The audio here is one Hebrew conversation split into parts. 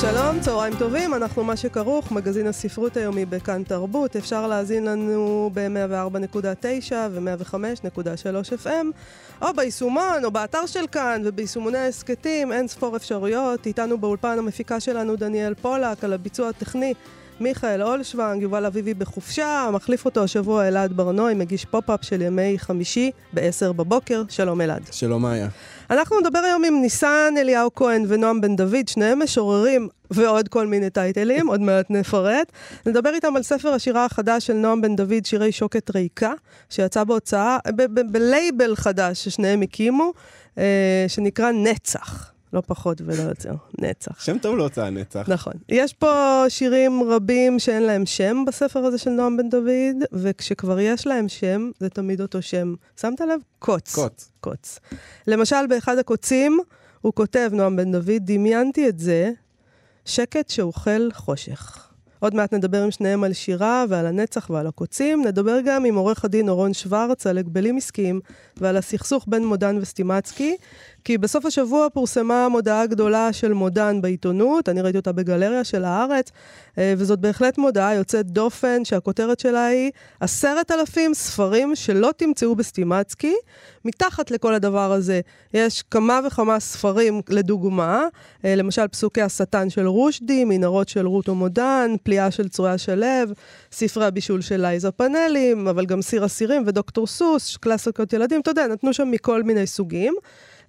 שלום, צהריים טובים, אנחנו מה שכרוך, מגזין הספרות היומי בכאן תרבות. אפשר להאזין לנו ב-104.9 ו-105.3 FM, או ביישומון, או באתר של כאן, וביישומוני ההסכתים, אין ספור אפשרויות. איתנו באולפן המפיקה שלנו דניאל פולק, על הביצוע הטכני. מיכאל אולשוונג, יובל אביבי בחופשה, מחליף אותו השבוע אלעד בר נוי, מגיש פופ-אפ של ימי חמישי ב-10 בבוקר. שלום אלעד. שלום מאיה. אנחנו נדבר היום עם ניסן אליהו כהן ונועם בן דוד, שניהם משוררים ועוד כל מיני טייטלים, עוד מעט נפרט. נדבר איתם על ספר השירה החדש של נועם בן דוד, שירי שוקת ריקה, שיצא בהוצאה, בלייבל חדש ששניהם הקימו, אה, שנקרא נצח. לא פחות ולא יותר, נצח. שם טוב להוצאה נצח. נכון. יש פה שירים רבים שאין להם שם בספר הזה של נועם בן דוד, וכשכבר יש להם שם, זה תמיד אותו שם. שמת לב? קוץ. קוץ. קוץ. למשל, באחד הקוצים, הוא כותב, נועם בן דוד, דמיינתי את זה, שקט שאוכל חושך. עוד מעט נדבר עם שניהם על שירה ועל הנצח ועל הקוצים. נדבר גם עם עורך הדין אורון שוורץ על הגבלים עסקיים ועל הסכסוך בין מודן וסטימצקי. כי בסוף השבוע פורסמה מודעה גדולה של מודן בעיתונות, אני ראיתי אותה בגלריה של הארץ, אה, וזאת בהחלט מודעה יוצאת דופן, שהכותרת שלה היא עשרת אלפים ספרים שלא תמצאו בסטימצקי. מתחת לכל הדבר הזה יש כמה וכמה ספרים לדוגמה, אה, למשל פסוקי השטן של רושדי, מנהרות של רות ומודן, פליאה של צרויה שלו, ספרי הבישול של לייזה פאנלים, אבל גם סיר אסירים ודוקטור סוס, קלאסיקות ילדים, אתה יודע, נתנו שם מכל מיני סוגים.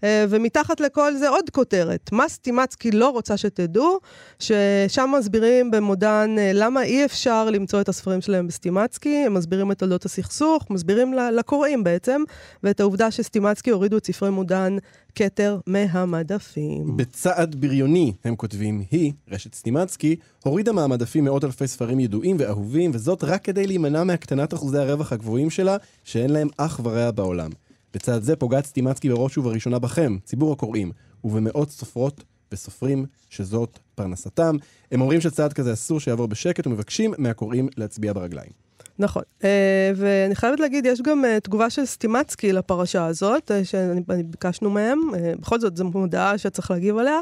אה, ומתחת לכל זה עוד כותרת. מה סטימצקי לא רוצה שתדעו, ששם מסבירים במודן אה, למה אי אפשר למצוא את הספרים שלהם בסטימצקי, הם מסבירים את תולדות הסכסוך, מסבירים לקוראים בעצם, ואת העובדה שסטימצקי הורידו את ספרי מודן כתר מהמדפים. בצעד בריוני, הם כותבים, היא, רשת סטימצקי, הורידה מהמדפים מאות אלפי ספרים ידועים ואהובים, וזאת רק כדי להימנע מהקטנת אחוזי הרווח הגבוהים שלה, שאין להם אח ורע בעולם. בצד זה פוגעת סטימצקי בראש ובראשונה בכם, ציבור הקוראים, ובמאות סופרות וסופרים שזאת פרנסתם. הם אומרים שצעד כזה אסור שיעבור בשקט ומבקשים מהקוראים להצביע ברגליים. נכון, אה, ואני חייבת להגיד, יש גם אה, תגובה של סטימצקי לפרשה הזאת, אה, שביקשנו מהם, בכל זאת זו מודעה שצריך להגיב עליה.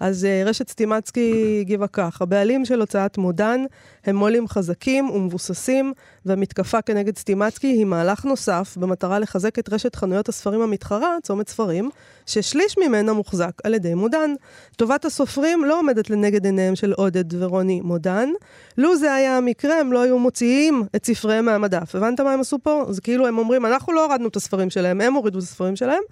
אז רשת סטימצקי הגיבה כך, הבעלים של הוצאת מודן הם מו"לים חזקים ומבוססים, והמתקפה כנגד סטימצקי היא מהלך נוסף במטרה לחזק את רשת חנויות הספרים המתחרה, צומת ספרים, ששליש ממנה מוחזק על ידי מודן. טובת הסופרים לא עומדת לנגד עיניהם של עודד ורוני מודן. לו זה היה המקרה, הם לא היו מוציאים את ספריהם מהמדף. הבנת מה הם עשו פה? זה כאילו הם אומרים, אנחנו לא הורדנו את הספרים שלהם, הם הורידו את הספרים שלהם.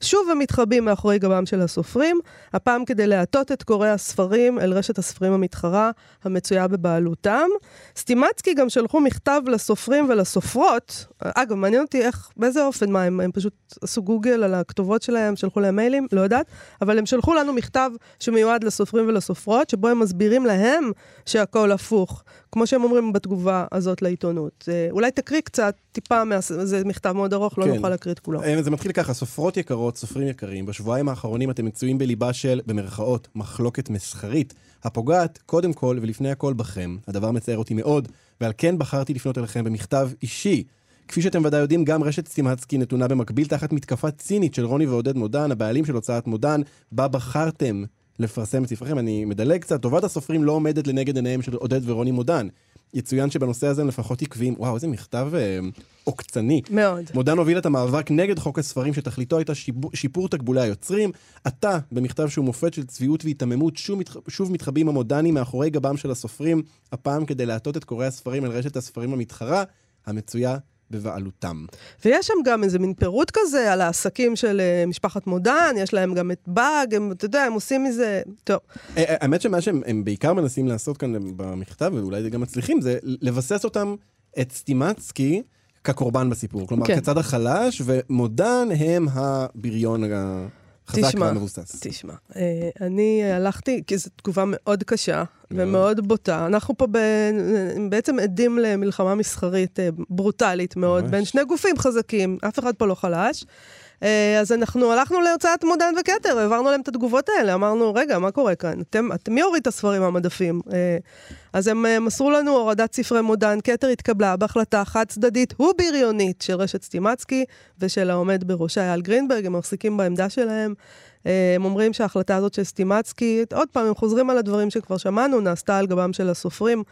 שוב הם מתחבאים מאחורי גבם של הסופרים, הפעם כדי להטות את קוראי הספרים אל רשת הספרים המתחרה המצויה בבעלותם. סטימצקי גם שלחו מכתב לסופרים ולסופרות. אגב, מעניין אותי איך, באיזה אופן, מה, הם, הם פשוט עשו גוגל על הכתובות שלהם, שלחו להם מיילים, לא יודעת, אבל הם שלחו לנו מכתב שמיועד לסופרים ולסופרות, שבו הם מסבירים להם שהכל הפוך, כמו שהם אומרים בתגובה הזאת לעיתונות. אולי תקריא קצת, טיפה, מה... זה מכתב מאוד ארוך, לא כן. נוכל להקריא את כולו. אה, זה מתחיל ככה, סופרות יקרות, סופרים יקרים, בשבועיים האחרונים אתם מצויים בליבה של, במרכאות, מחלוקת מסחרית, הפוגעת קודם כל ולפני הכל בכם. הדבר מצער אותי מאוד, ועל כן בחרתי לפנות אליכם במכתב אישי. כפי שאתם ודאי יודעים, גם רשת סטימצקי נתונה במקביל תחת מתקפה צינית של רוני ועודד מודן, הבעלים של הוצאת מודן, בה בחרתם לפרסם את ספריכם. אני מדלג קצת, טובת הסופרים לא עומדת לנגד עיניהם של עודד ורוני מודן. יצוין שבנושא הזה הם לפחות עקביים. וואו, איזה מכתב אה, עוקצני. מאוד. מודן הוביל את המאבק נגד חוק הספרים שתכליתו הייתה שיפור, שיפור תקבולי היוצרים. עתה, במכתב שהוא מופת של צביעות והיתממות, שוב, מתח... שוב מתחבאים המודנים מאחורי גבם של הסופרים, הפעם כדי להטות את קוראי הספרים אל רשת הספרים המתחרה, המצויה בבעלותם. ויש שם גם איזה מין פירוט כזה על העסקים של uh, משפחת מודן, יש להם גם את באג, הם, אתה יודע, הם עושים מזה... טוב. אה, אה, האמת שמה שהם בעיקר מנסים לעשות כאן במכתב, ואולי גם מצליחים, זה לבסס אותם, את סטימצקי, כקורבן בסיפור. כלומר, כן. כצד החלש, ומודן הם הבריון חזק תשמע, ומבוסס. תשמע, אה, אני הלכתי, כי זו תגובה מאוד קשה מאוד. ומאוד בוטה. אנחנו פה ב, בעצם עדים למלחמה מסחרית אה, ברוטלית מאוד, ממש. בין שני גופים חזקים, אף אחד פה לא חלש. אה, אז אנחנו הלכנו להוצאת מודן וכתר, העברנו להם את התגובות האלה, אמרנו, רגע, מה קורה כאן? אתם, אתם מי הוריד את הספרים מהמדפים? אה, אז הם אה, מסרו לנו הורדת ספרי מודן, כתר התקבלה בהחלטה חד צדדית ובריונית של רשת סטימצקי ושל העומד בראשה אייל גרינברג, הם מחזיקים בעמדה שלהם. הם אומרים שההחלטה הזאת של סטימצקי, עוד פעם, הם חוזרים על הדברים שכבר שמענו, נעשתה על גבם של הסופרים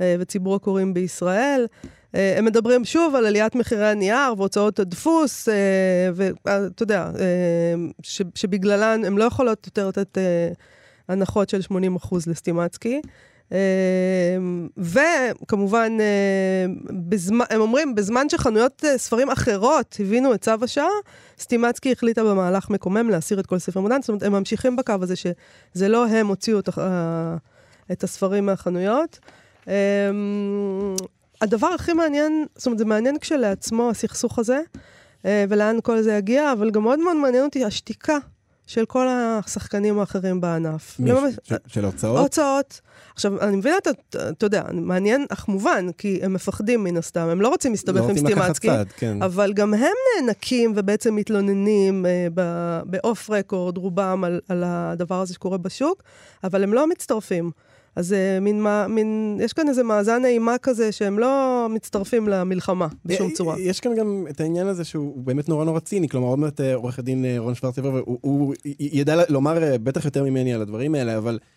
וציבור הקוראים בישראל. אה, הם מדברים שוב על עליית מחירי הנייר והוצאות הדפוס, ואתה יודע, אה, ש- שבגללן הן לא יכולות יותר לתת אה, הנחות של 80% לסטימצקי. אה, וכמובן, אה, הם אומרים, בזמן שחנויות אה, ספרים אחרות הבינו את צו השעה, סטימצקי החליטה במהלך מקומם להסיר את כל ספרי מודן. זאת אומרת, הם ממשיכים בקו הזה שזה לא הם הוציאו את הספרים מהחנויות. הדבר הכי מעניין, זאת אומרת, זה מעניין כשלעצמו, הסכסוך הזה, אה, ולאן כל זה יגיע, אבל גם מאוד מאוד מעניין אותי השתיקה של כל השחקנים האחרים בענף. מי? לא ממש- ש- של הוצאות? הוצאות. עכשיו, אני מבינה, אתה, אתה יודע, מעניין אך מובן, כי הם מפחדים מן הסתם, הם לא רוצים להסתבך לא עם סטימצקי, כן. אבל גם הם נאנקים ובעצם מתלוננים אה, ב- באוף רקורד, רובם, על, על הדבר הזה שקורה בשוק, אבל הם לא מצטרפים. אז אה, מין, מה- מין, יש כאן איזה מאזן אימה כזה שהם לא מצטרפים למלחמה בשום צורה. יש כאן גם את העניין הזה שהוא באמת נורא נורא ציני, כלומר עוד מעט אה, עורך הדין אה, רון שוורצבר, הוא ידע לומר אה, בטח יותר ממני על הדברים האלה, אבל אה,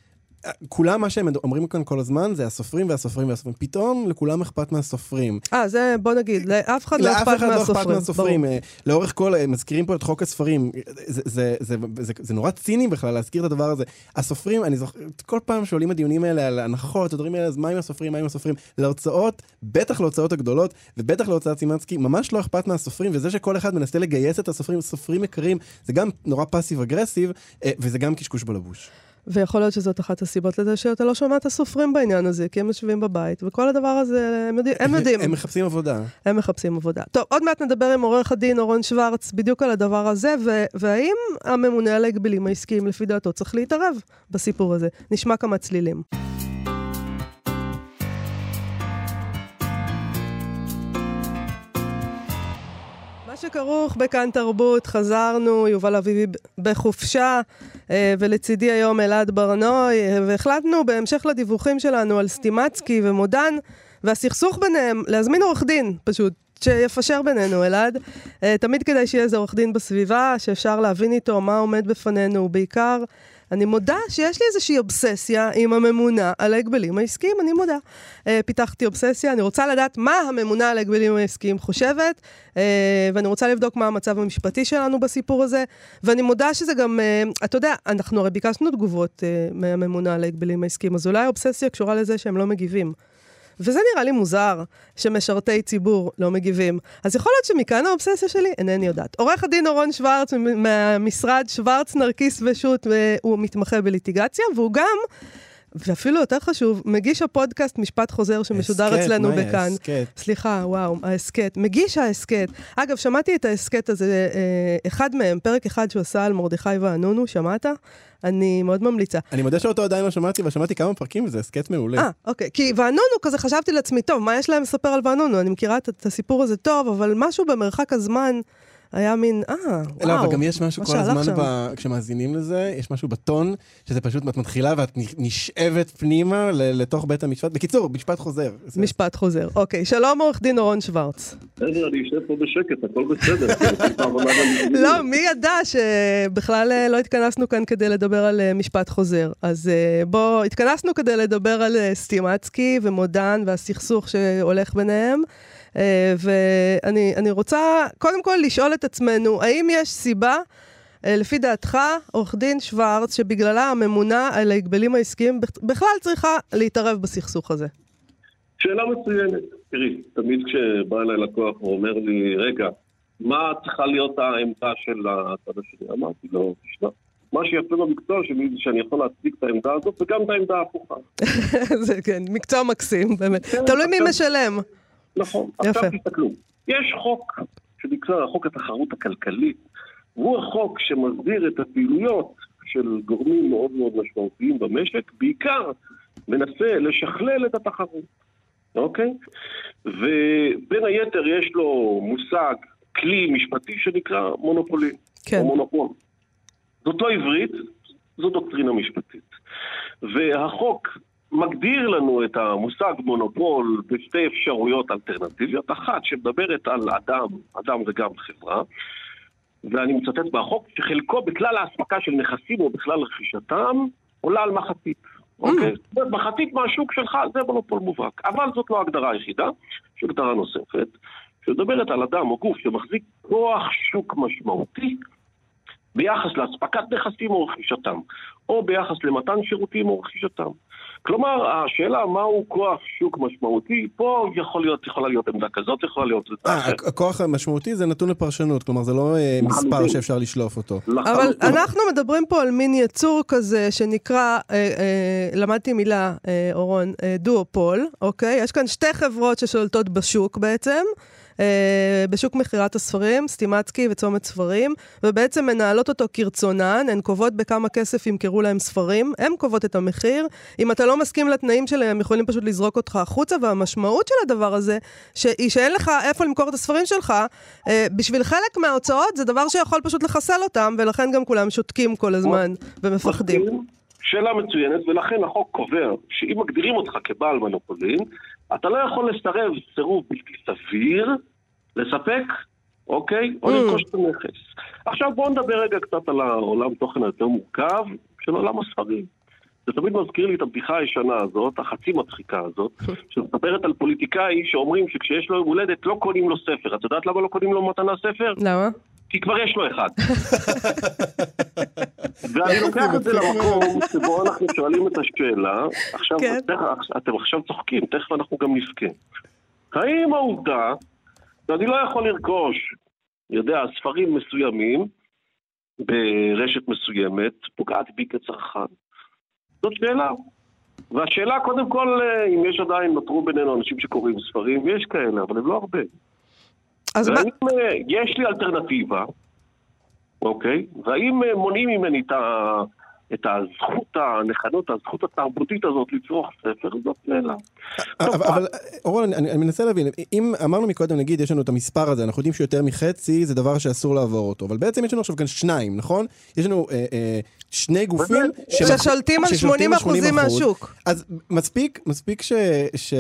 כולם, מה שהם אומרים כאן כל הזמן, זה הסופרים והסופרים והסופרים. פתאום לכולם אכפת מהסופרים. אה, זה, בוא נגיד, לאף אחד לא לאף אכפת אחד לא אכפת מהסופרים. מהסופרים. אה, לאורך כל, אה, מזכירים פה את חוק הספרים. זה- זה- זה- זה- זה נורא ציני בכלל להזכיר את הדבר הזה. הסופרים, אני זוכר, כל פעם שעולים הדיונים האלה על הנחות, הדברים האלה, אז מה עם הסופרים, מה עם הסופרים? להוצאות, בטח להוצאות הגדולות, ובטח להוצאת סימנסקי, ממש לא אכפת מהסופרים, וזה שכל אחד מנסה לגייס את הסופרים, סופרים יקרים, זה גם נורא פאסיב אגרסיב, אה, וזה גם קשקוש בלבוש. ויכול להיות שזאת אחת הסיבות לזה שאתה לא שומע את הסופרים בעניין הזה, כי הם יושבים בבית, וכל הדבר הזה, הם יודעים, הם יודעים, הם מחפשים עבודה. הם מחפשים עבודה. טוב, עוד מעט נדבר עם עורך הדין אורון שוורץ בדיוק על הדבר הזה, ו- והאם הממונה על ההגבלים העסקיים, לפי דעתו, צריך להתערב בסיפור הזה. נשמע כמה צלילים. שכרוך בכאן תרבות, חזרנו, יובל אביבי בחופשה, אה, ולצידי היום אלעד ברנוי, אה, והחלטנו בהמשך לדיווחים שלנו על סטימצקי ומודן, והסכסוך ביניהם, להזמין עורך דין, פשוט. שיפשר בינינו, אלעד. אה, תמיד כדאי שיהיה איזה עורך דין בסביבה, שאפשר להבין איתו מה עומד בפנינו, ובעיקר, אני מודה שיש לי איזושהי אובססיה עם הממונה על ההגבלים העסקיים, אני מודה. אה, פיתחתי אובססיה, אני רוצה לדעת מה הממונה על ההגבלים העסקיים חושבת, אה, ואני רוצה לבדוק מה המצב המשפטי שלנו בסיפור הזה, ואני מודה שזה גם, אה, אתה יודע, אנחנו הרי ביקשנו תגובות אה, מהממונה על ההגבלים העסקיים, אז אולי האובססיה קשורה לזה שהם לא מגיבים. וזה נראה לי מוזר, שמשרתי ציבור לא מגיבים. אז יכול להיות שמכאן האובססיה שלי? אינני יודעת. עורך הדין אורון שוורץ מהמשרד שוורץ, נרקיס ושות', אה, הוא מתמחה בליטיגציה, והוא גם, ואפילו יותר חשוב, מגיש הפודקאסט משפט חוזר שמשודר הסכת, אצלנו בכאן. הסכת. סליחה, וואו, ההסכת. מגיש ההסכת. אגב, שמעתי את ההסכת הזה, אה, אחד מהם, פרק אחד שהוא עשה על מרדכי ואנונו, שמעת? אני מאוד ממליצה. אני מודה שאותו עדיין לא שמעתי, אבל שמעתי כמה פרקים וזה הסכת מעולה. אה, אוקיי. כי ואנונו, כזה חשבתי לעצמי, טוב, מה יש להם לספר על ואנונו? אני מכירה את, את הסיפור הזה טוב, אבל משהו במרחק הזמן היה מין, אה, וואו. לא, אבל גם יש משהו כל הזמן. ב... כשמאזינים לזה, יש משהו בטון, שזה פשוט, את מתחילה ואת נשאבת פנימה ל- לתוך בית המשפט. בקיצור, משפט חוזר. זה- משפט חוזר. אוקיי, שלום עורך דין אורון שוורץ. בסדר, אני אשב פה בשקט, הכל בסדר. גם- לא, מי ידע שבכלל אה, לא התכנסנו כאן כדי לדבר על אה, משפט חוזר. אז אה, בוא, התכנסנו כדי לדבר על סטימצקי ומודן והסכסוך שהולך ביניהם. אה, ואני אני רוצה קודם כל לשאול את עצמנו, האם יש סיבה, אה, לפי דעתך, עורך דין שוורץ, שבגללה הממונה על ההגבלים העסקיים בכ- בכלל צריכה להתערב בסכסוך הזה? שאלה מצוינת. תראי, תמיד כשבא אליי לקוח ואומר לי, רגע, מה צריכה להיות העמדה של הצד השני? אמרתי לו, תשמע, מה שיפה במקצוע שלי זה שאני יכול להצדיק את העמדה הזאת וגם את העמדה ההפוכה. זה כן, מקצוע מקסים, באמת. כן, תלוי מי משלם. נכון. יפה. עכשיו תסתכלו, יש חוק שנקרא חוק התחרות הכלכלית, והוא החוק שמסדיר את הפעילויות של גורמים מאוד מאוד משמעותיים במשק, בעיקר מנסה לשכלל את התחרות, אוקיי? ובין היתר יש לו מושג, כלי משפטי שנקרא מונופולין, כן. או מונופול. זאת לא עברית, זו דוקטרינה משפטית. והחוק מגדיר לנו את המושג מונופול בשתי אפשרויות אלטרנטיביות. אחת שמדברת על אדם, אדם זה גם חברה, ואני מצטט מהחוק, שחלקו בכלל האספקה של נכסים או בכלל רכישתם עולה על מחצית. אוקיי? זאת אומרת, מחצית מהשוק שלך זה מונופול מובהק. אבל זאת לא ההגדרה היחידה, יש הגדרה נוספת, שמדברת על אדם או גוף שמחזיק כוח שוק משמעותי ביחס לאספקת נכסים או רכישתם, או ביחס למתן שירותים או רכישתם. כלומר, השאלה מהו כוח שוק משמעותי, פה יכול להיות, יכולה להיות עמדה כזאת, יכולה להיות עמדה אה, אחרת. הכוח המשמעותי זה נתון לפרשנות, כלומר זה לא אה, מספר. שאפשר לשלוף אותו. אבל. אנחנו מדברים פה על מין יצור כזה שנקרא, אה, אה, למדתי מילה, אה, אורון, אה, דואופול, אוקיי? יש כאן שתי חברות ששולטות בשוק בעצם. אה, בשוק מכירת הספרים, סטימצקי וצומת ספרים, ובעצם מנהלות אותו כרצונן, הן קובעות בכמה כסף ימכרו להם ספרים, הן קובעות את המחיר. אם אתה לא מסכים לתנאים שלהם, הם יכולים פשוט לזרוק אותך החוצה, והמשמעות של הדבר הזה, היא שאין לך איפה למכור את הספרים שלך, אה, בשביל חלק מההוצאות זה דבר שיכול פשוט לחסל אותם, ולכן גם כולם שותקים כל הזמן ומפחדים. שאלה מצוינת, ולכן החוק קובע שאם מגדירים אותך כבעל מונופולין, אתה לא יכול לסרב סירוב בלתי סביר לספק, אוקיי? או Mm. לרכוש את הנכס. עכשיו בואו נדבר רגע קצת על העולם תוכן היותר מורכב של עולם הספרים. זה תמיד מזכיר לי את הבדיחה הישנה הזאת, החצי מצחיקה הזאת, שמספרת על פוליטיקאי שאומרים שכשיש לו יום הולדת לא קונים לו ספר. את יודעת למה לא קונים לו מתנה ספר? למה? כי כבר יש לו אחד. ואני לוקח את זה למקום שבו אנחנו שואלים את השאלה, עכשיו, כן. תכף- אתם עכשיו צוחקים, תכף אנחנו גם נבכה. האם העובדה שאני לא יכול לרכוש, יודע, ספרים מסוימים ברשת מסוימת, פוגעת בי כצרכן? זאת שאלה. והשאלה קודם כל, אה, אם יש עדיין, נותרו בינינו אנשים שקוראים ספרים, ויש כאלה, אבל הם לא הרבה. אז מה... והאם אה, יש לי אלטרנטיבה, אוקיי? והאם אה, מונעים ממני את, ה, את הזכות הנכנות, הזכות התרבותית הזאת לצרוך ספר? זאת שאלה. אבל, אבל אורון, אני, אני מנסה להבין, אם אמרנו מקודם, נגיד, יש לנו את המספר הזה, אנחנו יודעים שיותר מחצי זה דבר שאסור לעבור אותו, אבל בעצם יש לנו עכשיו כאן שניים, נכון? יש לנו אה, אה, שני גופים? ששולטים על 80 אחוזים 80%. מהשוק. אז מספיק, מספיק ש... ש...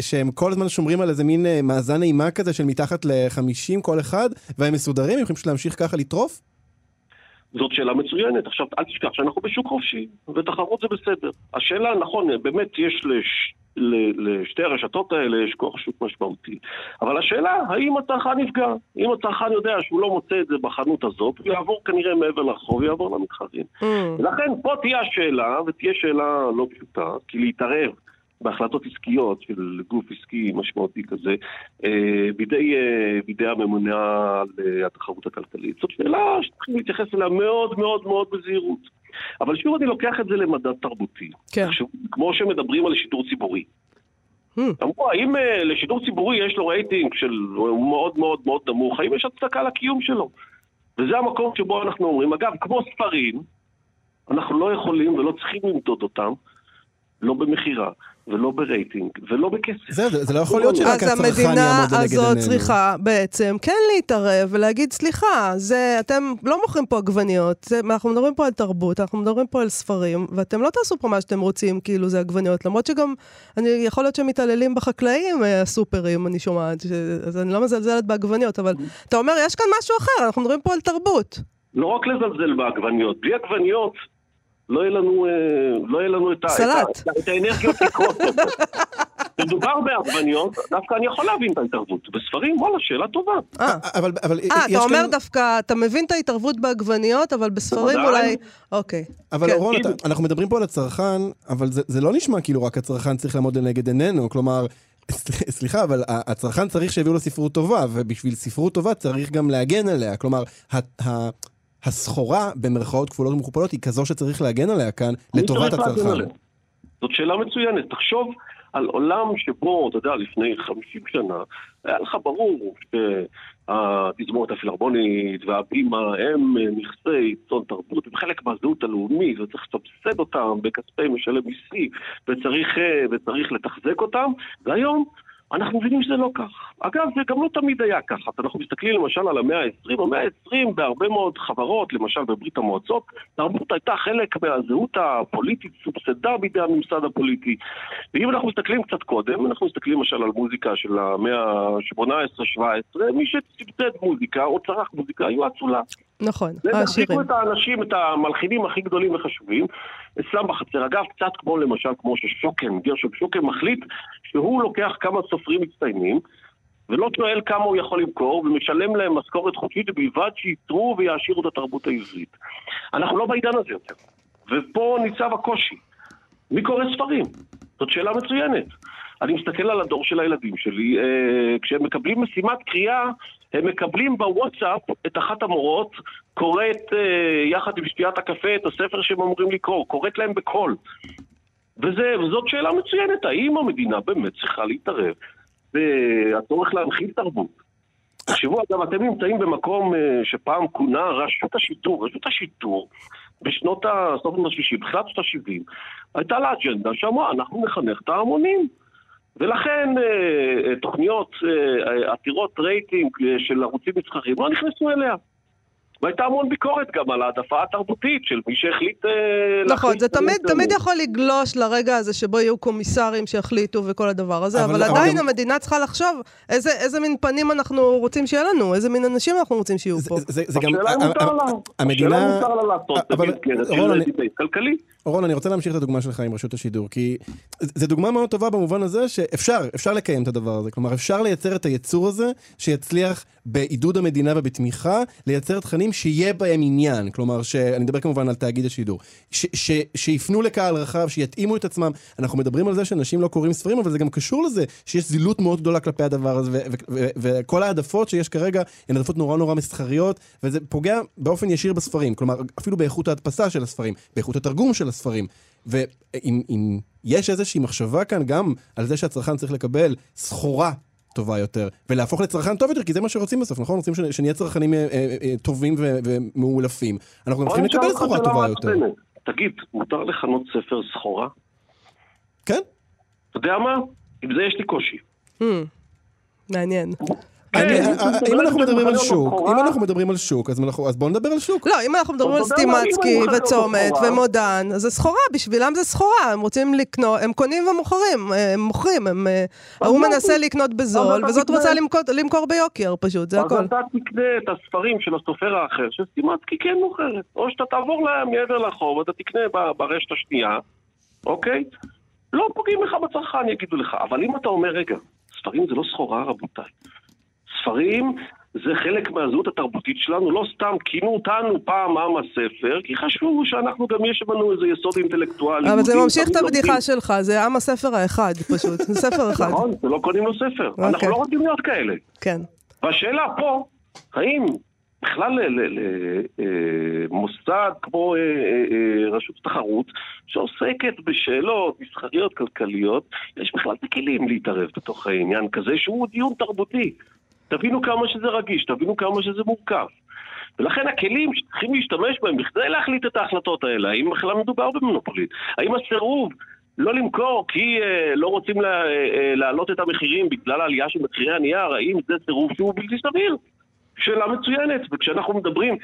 שהם כל הזמן שומרים על איזה מין אה, מאזן אימה כזה של מתחת ל-50 כל אחד, והם מסודרים, הם יכולים פשוט להמשיך ככה לטרוף? זאת שאלה מצוינת. עכשיו, אל תשכח שאנחנו בשוק חופשי, ותחרות זה בסדר. השאלה, נכון, באמת יש לש... לשתי הרשתות האלה יש כוח שוק משמעותי. אבל השאלה, האם הצרכן נפגע? אם הצרכן יודע שהוא לא מוצא את זה בחנות הזאת, הוא יעבור כנראה מעבר לרחוב, יעבור למתחרים. Mm. ולכן פה תהיה השאלה, ותהיה שאלה לא פשוטה, כי להתערב בהחלטות עסקיות של גוף עסקי משמעותי כזה, אה, בידי, אה, בידי הממונה על אה, התחרות הכלכלית. זאת שאלה שצריכים להתייחס אליה מאוד מאוד מאוד בזהירות. אבל שוב אני לוקח את זה למדד תרבותי. כן. עכשיו, כמו שמדברים על שידור ציבורי. Hmm. אמרו, האם לשידור ציבורי יש לו רייטינג של מאוד מאוד מאוד נמוך, האם יש הצדקה לקיום שלו? וזה המקום שבו אנחנו אומרים, אגב, כמו ספרים, אנחנו לא יכולים ולא צריכים למדוד אותם, לא במכירה, ולא ברייטינג, ולא בכסף. זהו, זה, זה לא יכול להיות שרק אז הצרכן המדינה יעמוד לנגד עינינו. הזאת צריכה בעצם כן להתערב ולהגיד, סליחה, זה, אתם לא מוכרים פה עגבניות, זה, אנחנו מדברים פה על תרבות, אנחנו מדברים פה על ספרים, ואתם לא תעשו פה מה שאתם רוצים, כאילו זה עגבניות, למרות שגם, אני, יכול להיות שהם מתעללים בחקלאים, אה, הסופרים, אני שומעת, ש, אז אני לא מזלזלת בעגבניות, אבל אתה אומר, יש כאן משהו אחר, אנחנו מדברים פה על תרבות. לא רק לזלזל בעגבניות, בלי עגבניות לא יהיה לנו, אה, לא יהיה לנו את, ה- סלט. את, ה- את האנרגיות לקרות. מדובר בעגבניות, דווקא אני יכול להבין את ההתערבות. בספרים, וואלה, שאלה טובה. אה, אבל, אבל אה, יש אתה אומר. דווקא, אתה מבין את ההתערבות בעגבניות, אבל בספרים. אולי... אוקיי. אבל כן. אורון, אתה- אנחנו מדברים פה על הצרכן, אבל זה, זה לא נשמע כאילו רק הצרכן צריך לעמוד לנגד עינינו, כלומר, סל- סליחה, אבל הצרכן צריך שיביאו לו ספרות טובה, ובשביל ספרות טובה צריך גם להגן עליה. כלומר, ה- ה- הסחורה, במרכאות כפולות ומכופלות, היא כזו שצריך להגן עליה כאן, לטובת הצרכן. זאת שאלה מצוינת. תחשוב על עולם שבו, אתה יודע, לפני 50 שנה, היה לך ברור שהתזמורת הפילהרמונית והבימה הם נכסי צאן תרבות, הם חלק מהזהות הלאומית, וצריך לסבסד אותם בכספי משלם מיסים, וצריך, אה, וצריך לתחזק אותם, והיום אנחנו מבינים שזה לא כך. אגב, זה גם לא תמיד היה ככה. אנחנו מסתכלים למשל על המאה ה-20, המאה ה-20 בהרבה מאוד חברות, למשל בברית המועצות, תרבות הייתה חלק מהזהות הפוליטית, סובסדה בידי הממסד הפוליטי. ואם אנחנו מסתכלים קצת קודם, אנחנו מסתכלים למשל על מוזיקה של המאה ה-18-17, מי שסבסד מוזיקה או צרך מוזיקה היו אצולה. נכון, העשירים. העשירים. את האנשים, את המלחינים הכי גדולים וחשובים, אצלם בחצר. אגב, קצת כמו למשל, כמו ששוקן, גרשון שוקן מחליט שהוא לוקח כמה סופרים מצטיינים, ולא שואל כמה הוא יכול למכור, ומשלם להם משכורת חודשית בלבד שייצרו ויעשירו את התרבות העברית. אנחנו לא בעידן הזה יותר. ופה ניצב הקושי. מי קורא ספרים? זאת שאלה מצוינת. אני מסתכל על הדור של הילדים שלי, אה, כשהם מקבלים משימת קריאה, הם מקבלים בוואטסאפ את אחת המורות, קוראת אה, יחד עם שתיית הקפה את הספר שהם אמורים לקרוא, קוראת להם בקול. וזה, וזאת שאלה מצוינת, האם המדינה באמת צריכה להתערב והצורך להנחיל תרבות? תחשבו, אגב, אתם נמצאים במקום אה, שפעם כונה רשות השיטור. רשות השיטור, בשנות ה... סוף שנות ה-60, בתחילת שנות ה-70, הייתה לה אג'נדה שאמרה, אנחנו נחנך את ההמונים. ולכן אה, אה, תוכניות עתירות רייטינג של ערוצים מסחריים לא נכנסו אליה. והייתה המון ביקורת גם על העדפה התרבותית של מי שהחליט... אה, נכון, זה תמיד, תמיד יכול לגלוש לרגע הזה שבו יהיו קומיסרים שיחליטו וכל הדבר הזה, אבל- אבל, אבל עדיין גם- המדינה צריכה לחשוב איזה, איזה מין פנים אנחנו רוצים שיהיה לנו, איזה מין אנשים אנחנו רוצים שיהיו זה- פה. זה זה גם... השאלה אם ה- מותר ה- לה. המדינה... השאלה מותר לה לעשות אבל- במסגרת כלכלי. רון, אני רוצה להמשיך את הדוגמה שלך עם רשות השידור, כי זו דוגמה מאוד טובה במובן הזה שאפשר, אפשר לקיים את הדבר הזה. כלומר, אפשר לייצר את היצור הזה, שיצליח בעידוד המדינה ובתמיכה, לייצר תכנים שיהיה בהם עניין. כלומר, שאני מדבר כמובן על תאגיד השידור. ש, ש, שיפנו לקהל רחב, שיתאימו את עצמם. אנחנו מדברים על זה שאנשים לא קוראים ספרים, אבל זה גם קשור לזה שיש זילות מאוד גדולה כלפי הדבר הזה, וכל העדפות שיש כרגע הן העדפות נורא נורא מסחריות, וזה פוגע באופן ישיר בספרים. כלומר, אפילו באיכות ההדפסה של הספרים, באיכות התרגום של הספרים. ואם אם יש איזושהי מחשבה כאן גם על זה שהצרכן צריך לקבל סחורה טובה יותר, ולהפוך לצרכן טוב יותר, כי זה מה שרוצים בסוף, נכון? רוצים שנ- שנהיה צרכנים אה, אה, אה, טובים ו- ומאולפים. אנחנו גם צריכים לקבל סחורה טובה יותר. תגיד, מותר לכנות ספר סחורה? כן? אתה יודע מה? עם זה יש לי קושי. Hmm, מעניין. כן, אה, זה אם אנחנו מדברים על שוק, אם. אנחנו מדברים על שוק, אז אנחנו- אז בואו נדבר על שוק. לא, אם אנחנו מדברים על סטימצקי וצומת ומודן, אז זה סחורה, בשבילם זה סחורה, הם רוצים לקנות, הם קונים ומוכרים, הם מוכרים, הם... אה, ההוא. מנסה לקנות בזול, וזאת. רוצה למכור- למכור ביוקר פשוט, זה אז הכל. אתה תקנה את הספרים של הסופר האחר, שסטימצקי כן מוכרת. או שאתה תעבור לה מעבר לחוב, אתה תקנה ברשת השנייה, אוקיי? לא פוגעים לך בצרכן, יגידו לך. אבל אם אתה אומר, רגע, ספרים זה לא סחורה, רבותיי. ספרים זה חלק מהזהות התרבותית שלנו, לא סתם כינו אותנו פעם עם הספר, כי חשבו שאנחנו גם יש לנו איזה יסוד אינטלקטואלי. אבל זה ממשיך את הבדיחה. שלך, זה עם הספר האחד פשוט, זה ספר אחד. נכון, ולא קונים לו ספר. אוקיי. אנחנו לא רוצים להיות כאלה. כן. והשאלה פה, האם בכלל למוסד כמו אה, אה, אה, רשות תחרות, שעוסקת בשאלות מסחריות כלכליות, יש בכלל את הכלים להתערב בתוך העניין כזה שהוא דיון תרבותי. תבינו כמה שזה רגיש, תבינו כמה שזה מורכב. ולכן הכלים שצריכים להשתמש בהם בכדי להחליט את ההחלטות האלה, האם בכלל מדובר במונופולין? האם הסירוב לא למכור כי אה, לא רוצים לה, אה, אה, להעלות את המחירים בגלל העלייה של מחירי הנייר, האם זה סירוב שהוא בלתי סביר? שאלה מצוינת, וכשאנחנו מדברים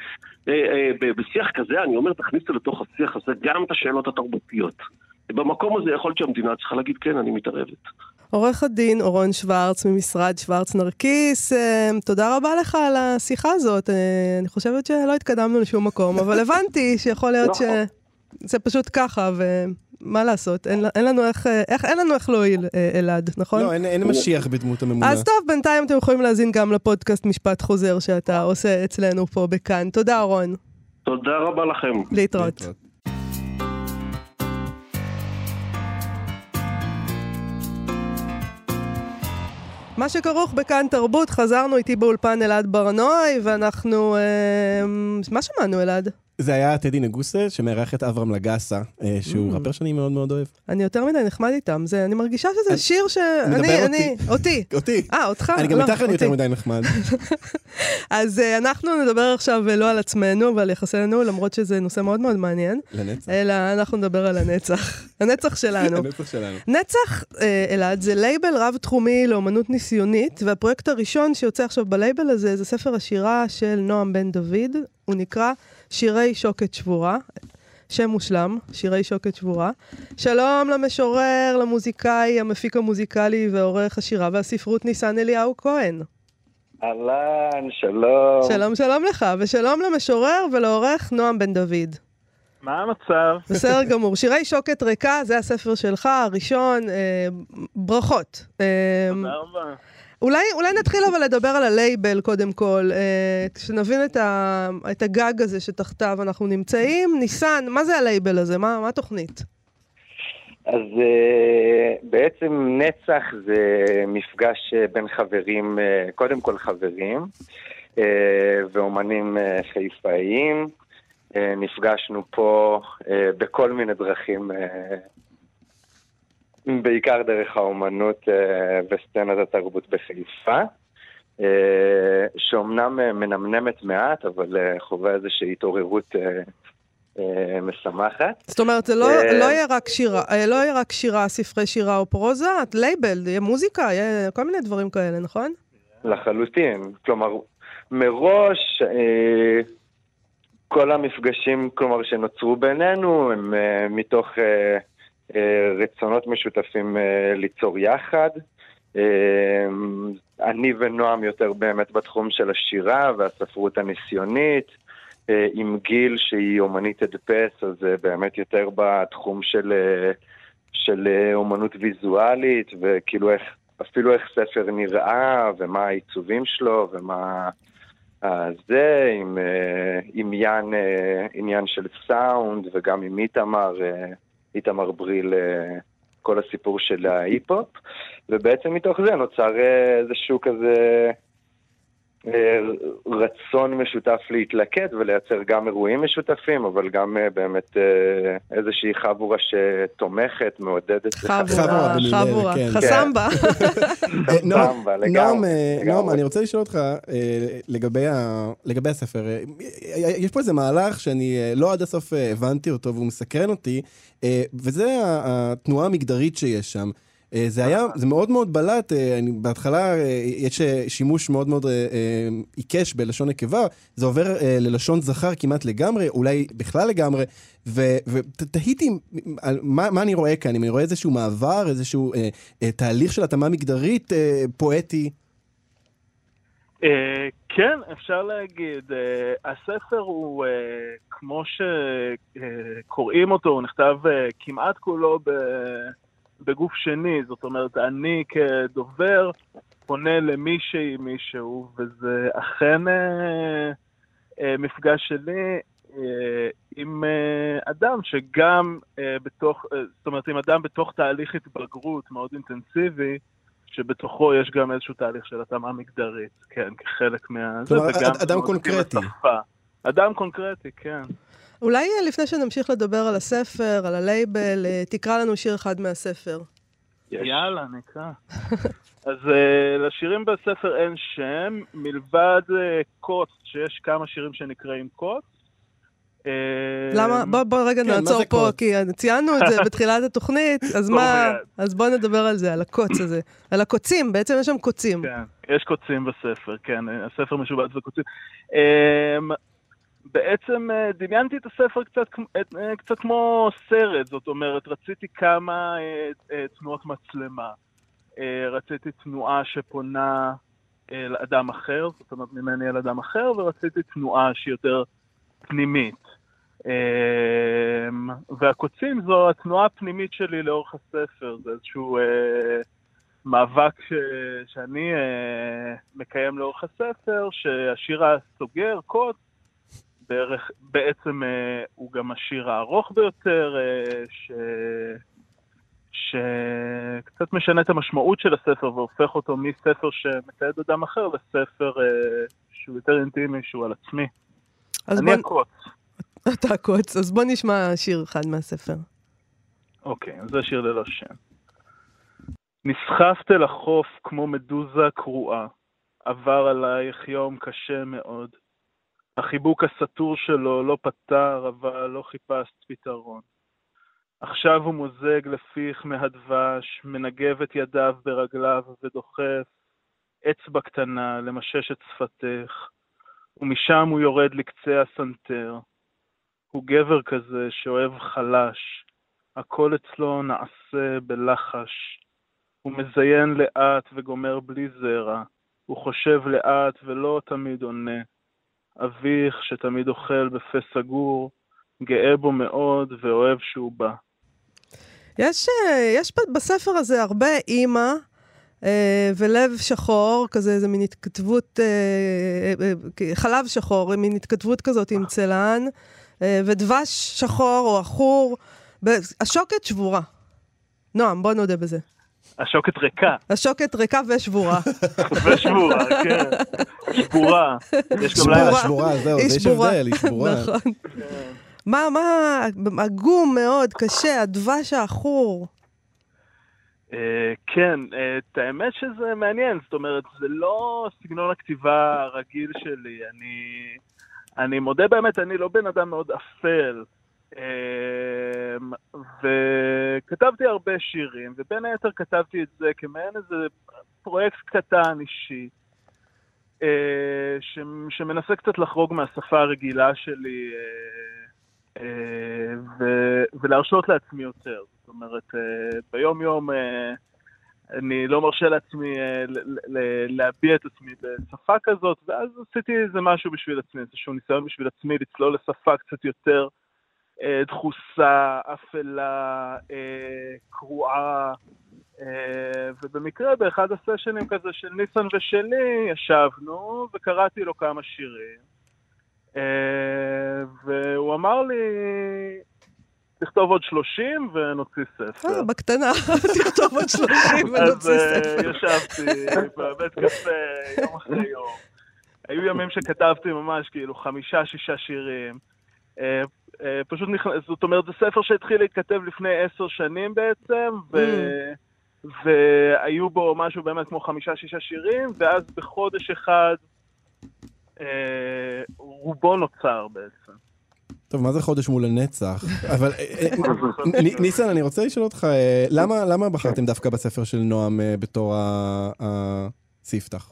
אה, אה, בשיח כזה, אני אומר, תכניסו לתוך השיח הזה גם את השאלות התרבותיות. במקום הזה יכול להיות שהמדינה צריכה להגיד, כן, אני מתערבת. עורך הדין אורון שוורץ ממשרד שוורץ נרקיס, אה, תודה רבה לך על השיחה הזאת. אה, אני חושבת שלא התקדמנו לשום מקום, אבל הבנתי שיכול להיות נכון. שזה פשוט ככה, ומה לעשות, אין, אין לנו איך, אה, איך, אין לנו איך להועיל, אלעד, נכון? לא, אין- אין משיח בדמות הממונה. אז טוב, בינתיים אתם יכולים להאזין גם לפודקאסט משפט חוזר שאתה עושה אצלנו פה בכאן. תודה, אורון. תודה רבה לכם. להתראות. מה שכרוך בכאן תרבות, חזרנו איתי באולפן אלעד ברנועי, ואנחנו... אה, מה שמענו, אלעד? זה היה טדי נגוסה, שמארח את אברהם לגסה, אה, שהוא Mm. ראפר שאני מאוד מאוד אוהב. אני יותר מדי נחמד איתם, אני מרגישה שזה שיר ש... אני. אני, אותי. אותי. אה, אותך? אני גם לא, איתך אני יותר. מדי נחמד. אז אה, אנחנו נדבר עכשיו אה, לא על עצמנו ועל יחסינו, למרות שזה נושא מאוד מאוד מעניין, לנצח. אלא אנחנו נדבר על הנצח. הנצח שלנו. הנצח שלנו. נצח, אה, אלעד, זה לייבל רב-תחומי לאומנות ניסיונית, והפרויקט הראשון שיוצא עכשיו בלייבל הזה זה ספר השירה של נועם בן דוד, הוא נקרא שירי שוקת שבורה. שם מושלם, שירי שוקת שבורה. שלום למשורר, למוזיקאי, המפיק המוזיקלי ועורך השירה והספרות ניסן אליהו כהן. אהלן, שלום. שלום שלום לך, ושלום למשורר ולעורך נועם בן דוד. מה המצב? בסדר גמור. שירי שוקת ריקה, זה הספר שלך, הראשון. אה, ברכות. אה, תודה רבה. אולי, אולי נתחיל אבל לדבר על הלייבל קודם כל, אה, כשנבין את, ה, את הגג הזה שתחתיו אנחנו נמצאים. ניסן, מה זה הלייבל הזה? מה, מה התוכנית? אז אה, בעצם נצח זה מפגש אה, בין חברים, אה, קודם כל חברים, אה, ואומנים אה, חיפאיים. אה, נפגשנו פה אה, בכל מיני דרכים, אה, בעיקר דרך האומנות וסצנת התרבות בחיפה. שאומנם מנמנמת מעט, אבל חווה איזושהי התעוררות משמחת. זאת אומרת, זה לא, לא יהיה רק שירה, לא יהיה רק שירה, ספרי שירה או פרוזה, לייבל, יהיה מוזיקה, יהיה כל מיני דברים כאלה, נכון? לחלוטין. כלומר, מראש אה, כל המפגשים, כלומר, שנוצרו בינינו, הם אה, מתוך אה, אה, רצונות משותפים אה, ליצור יחד. אה, אני ונועם יותר באמת בתחום של השירה והספרות הניסיונית. אה, עם גיל שהיא אומנית הדפס, אז באמת יותר בתחום של, של אומנות ויזואלית, וכאילו איך, אפילו איך ספר נראה, ומה העיצובים שלו, ומה אה, זה, עם, אה, עם עניין, אה, עניין של סאונד, וגם עם איתמר, אה, איתמר בריל, כל הסיפור של ההיפ-הופ, ובעצם מתוך זה נוצר איזשהו כזה... אה, רצון משותף להתלכד ולייצר גם אירועים משותפים, אבל גם אה, באמת אה, איזושהי חבורה שתומכת, מעודדת. חבורה, חבורה כן. חסמבה. נועם, סמבה, לגמרי, נועם, לגמרי. נועם, אני רוצה לשאול אותך לגבי ה- לגבי הספר. יש פה איזה מהלך שאני לא עד הסוף הבנתי אותו והוא מסקרן אותי, וזה התנועה המגדרית שיש שם. אה, זה היה, זה מאוד מאוד בלט, אה, אני, בהתחלה אה, יש שימוש מאוד מאוד עיקש בלשון נקבה, זה עובר ללשון זכר כמעט לגמרי, אולי בכלל לגמרי, ותהיתי מה, מה אני רואה כאן, אם אני רואה איזשהו מעבר, איזשהו אה, תהליך של התאמה מגדרית אה, פואטי. אה, כן, אפשר להגיד. אה, הספר הוא, אה, כמו שקוראים אותו, הוא נכתב אה, כמעט כולו ב- בגוף שני, זאת אומרת, אני כדובר פונה למישהי, מישהו, וזה אכן אה, אה, מפגש שלי אה, עם אה, אדם שגם אה, בתוך, אה, זאת אומרת, עם אדם בתוך תהליך התבגרות מאוד אינטנסיבי, שבתוכו יש גם איזשהו תהליך של התאמה מגדרית, כן, כחלק מה... כלומר, וגם אד- אדם קונקרטי. אדם קונקרטי, כן. אולי אה, לפני שנמשיך לדבר על הספר, על הלייבל, אה, תקרא לנו שיר אחד מהספר. יש. יאללה, נקרא. אז uh, לשירים בספר אין שם, מלבד uh, קוץ, שיש כמה שירים שנקראים קוץ. למה? בוא, בוא רגע כן, נעצור זה פה, קוץ? כי ציינו את זה בתחילת התוכנית, אז מה. אז בוא נדבר על זה, על הקוץ הזה. על הקוצים, בעצם יש שם קוצים. כן, יש קוצים בספר, כן, הספר משובץ בקוצים. אמ, בעצם אה, דמיינתי את הספר קצת, אה, קצת כמו סרט, זאת אומרת, רציתי כמה אה, תנועות מצלמה. רציתי תנועה שפונה אה, לאדם אחר, זאת אומרת ממני אל אדם אחר, ורציתי תנועה שהיא יותר פנימית. והקוצים זו התנועה הפנימית שלי לאורך הספר, זה איזשהו מאבק ש... שאני מקיים לאורך הספר, שהשיר הסוגר, קוץ, בערך, בעצם אה, הוא גם השיר הארוך ביותר, אה, ש... שקצת משנה את המשמעות של הספר והופך אותו מספר שמתעד אדם אחר לספר אה, שהוא יותר אינטימי, שהוא על עצמי. אני בוא, הקוץ. אתה קוץ, אז בוא נשמע שיר אחד מהספר. אוקיי, אז זה שיר ללא שם. נסחפת לחוף כמו מדוזה קרועה, עבר עלייך יום קשה מאוד. החיבוק הסתור שלו לא פתר, אבל לא חיפשת פתרון. עכשיו הוא מוזג לפיך מהדבש, מנגב את ידיו ברגליו ודוחף אצבע קטנה למשש את שפתך, ומשם הוא יורד לקצה הסנטר. הוא גבר כזה שאוהב חלש, הכל אצלו נעשה בלחש. הוא מזיין לאט וגומר בלי זרע, הוא חושב לאט ולא תמיד עונה. אביך שתמיד אוכל בפה סגור, גאה בו מאוד ואוהב שהוא בא. יש, אה, יש בספר הזה הרבה אימא אה, ולב שחור, כזה איזה מין התכתבות, אה, חלב שחור, מין התכתבות כזאת עם צלן, ודבש שחור או עכור. השוקת שבורה. נועם, בוא נודה בזה. השוקת ריקה. השוקת ריקה ושבורה. ושבורה, כן. שבורה. יש גם לילה שבורה, זהו, יש הבדל, היא שבורה. נכון. מה, מה, עגום מאוד, קשה, הדבש העכור. אה, כן, אה, את האמת שזה מעניין, זאת אומרת, זה לא סגנון הכתיבה הרגיל שלי. אני, אני מודה באמת, אני לא בן אדם מאוד אפל. אמ, וכתבתי הרבה שירים, ובין היתר כתבתי את זה כמעין איזה פרויקט קטן אישי, אה, שמנסה קצת לחרוג מהשפה הרגילה שלי אה, אה, ולהרשות לעצמי יותר. זאת אומרת, ביום-יום אני לא מרשה לעצמי להביע את עצמי בשפה כזאת, ואז עשיתי איזה משהו בשביל עצמי, איזשהו ניסיון בשביל עצמי לצלול לשפה קצת יותר דחוסה, אפלה, אה, קרועה, אה, ובמקרה באחד הסשנים כזה של ניסן ושלי ישבנו וקראתי לו כמה שירים, והוא אמר לי, תכתוב עוד 30 ונוציא ספר. אה, בקטנה, תכתוב עוד 30 ונוציא ספר. אז ישבתי בבית קפה יום אחרי יום. היו ימים שכתבתי ממש כאילו חמישה, שישה שירים. אה, פשוט נכנס, זאת אומרת, זה ספר שהתחיל להתכתב לפני עשר שנים בעצם, ו... Mm. והיו בו משהו באמת כמו חמישה-שישה שירים, ואז בחודש אחד אה, רובו נוצר בעצם. טוב, מה זה חודש מול הנצח? אבל אה, ניסן, אני רוצה לשאול אותך, למה, למה בחרתם דווקא בספר של נועם בתור הספתח?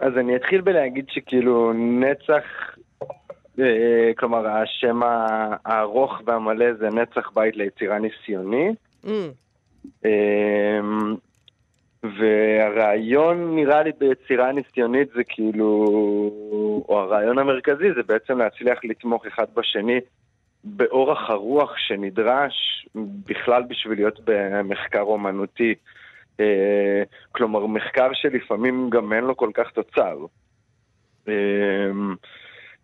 אז אני אתחיל בלהגיד שכאילו נצח אה, כלומר, השם הארוך והמלא זה נצח בית ליצירה ניסיוני. Mm. אמ, והרעיון נראה לי ביצירה ניסיונית זה כאילו, או הרעיון המרכזי זה בעצם להצליח לתמוך אחד בשני באורך הרוח שנדרש בכלל בשביל להיות במחקר אומנותי. אה, כלומר, מחקר שלפעמים גם אין לו כל כך תוצר.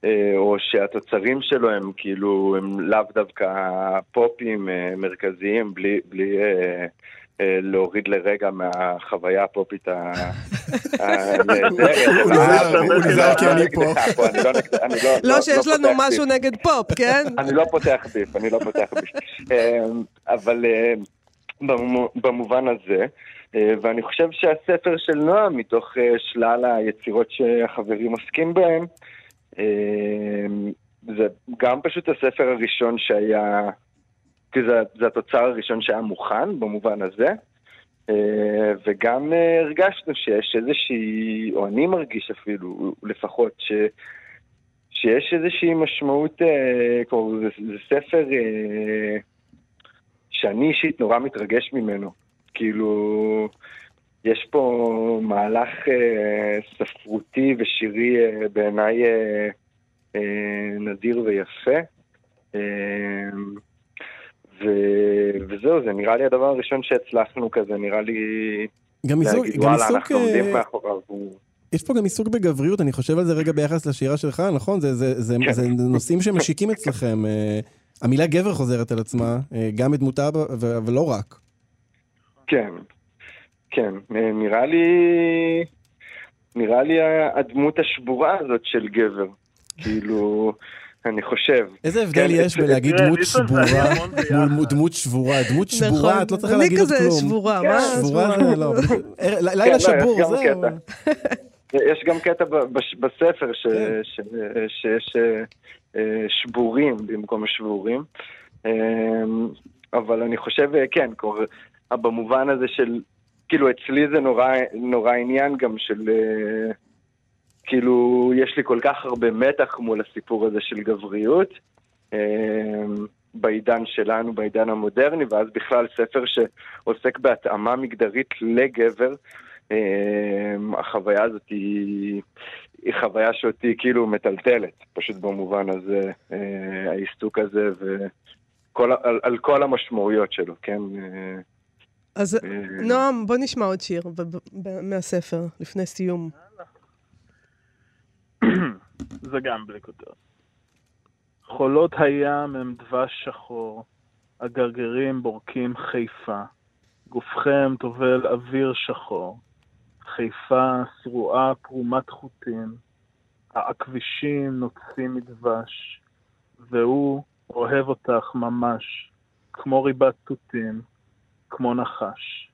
אמ, אה, או שהתוצרים שלו הם כאילו, הם לאו דווקא פופים אה, מרכזיים, בלי, בלי אה, להוריד לרגע מהחוויה הפופית הנהדרת. הוא נזהר כי אני פה. לא שיש לנו משהו נגד פופ, כן? אני לא פותח ביף, אני לא פותח ביף. אבל במובן הזה, ואני חושב שהספר של נועה, מתוך שלל היצירות שהחברים עוסקים בהן, אמ, זה גם פשוט הספר הראשון שהיה, כי זה, זה התוצר הראשון שהיה מוכן במובן הזה, אה, וגם אה, הרגשנו שיש איזושהי, או אני מרגיש אפילו, לפחות, ש, שיש איזושהי משמעות, אה, כמו, זה, זה ספר שאני אישית נורא מתרגש ממנו. כאילו, יש פה מהלך אה, ספרותי ושירי אה, בעיניי אה, אה, נדיר ויפה. אה, ו... וזהו, זה נראה לי הדבר הראשון שהצלחנו כזה, נראה לי... גם עיסוק, גם עיסוק... אה. יש פה גם עיסוק בגבריות, אני חושב על זה רגע ביחס לשירה שלך, נכון? זה, זה, זה, כן. זה נושאים שמשיקים אצלכם. אה, המילה גבר חוזרת על עצמה, גם בדמותה, ולא רק. כן, כן, נראה לי... נראה לי הדמות השבורה הזאת של גבר. כאילו, אני חושב. איזה הבדל כן, יש תראה, בלהגיד תראה, דמות שבורה. מול דמות שבורה? דמות שבורה, נכון. את לא צריכה להגיד עוד אני כלום. כזה שבורה, מה שבורה זה לא. כן, לילה לא, שבור, יש גם זהו. יש גם קטע בספר כן. שיש אה, אה, שבורים במקום שבורים. אה, אבל אני חושב, אה, כן, במובן הזה של, כאילו אצלי זה נורא, נורא עניין גם של, אה, כאילו, יש לי כל כך הרבה מתח מול הסיפור הזה של גבריות. אה, בעידן שלנו, בעידן המודרני, ואז בכלל ספר שעוסק בהתאמה מגדרית לגבר, אמ, החוויה הזאת היא, היא חוויה שאותי כאילו מטלטלת, פשוט במובן הזה, אה, העיסוק הזה וכל, על, על כל המשמעויות שלו, כן? אז אה, נועם, בוא נשמע עוד שיר מהספר, לפני סיום. זה גם בלי כותרת. חולות הים הם דבש שחור, הגרגרים בורקים חיפה, גופכם טובל אוויר שחור, חיפה שרועה פרומת חוטים, העכבישים נוצים מדבש, והוא אוהב אותך ממש, כמו ריבת תותים, כמו נחש.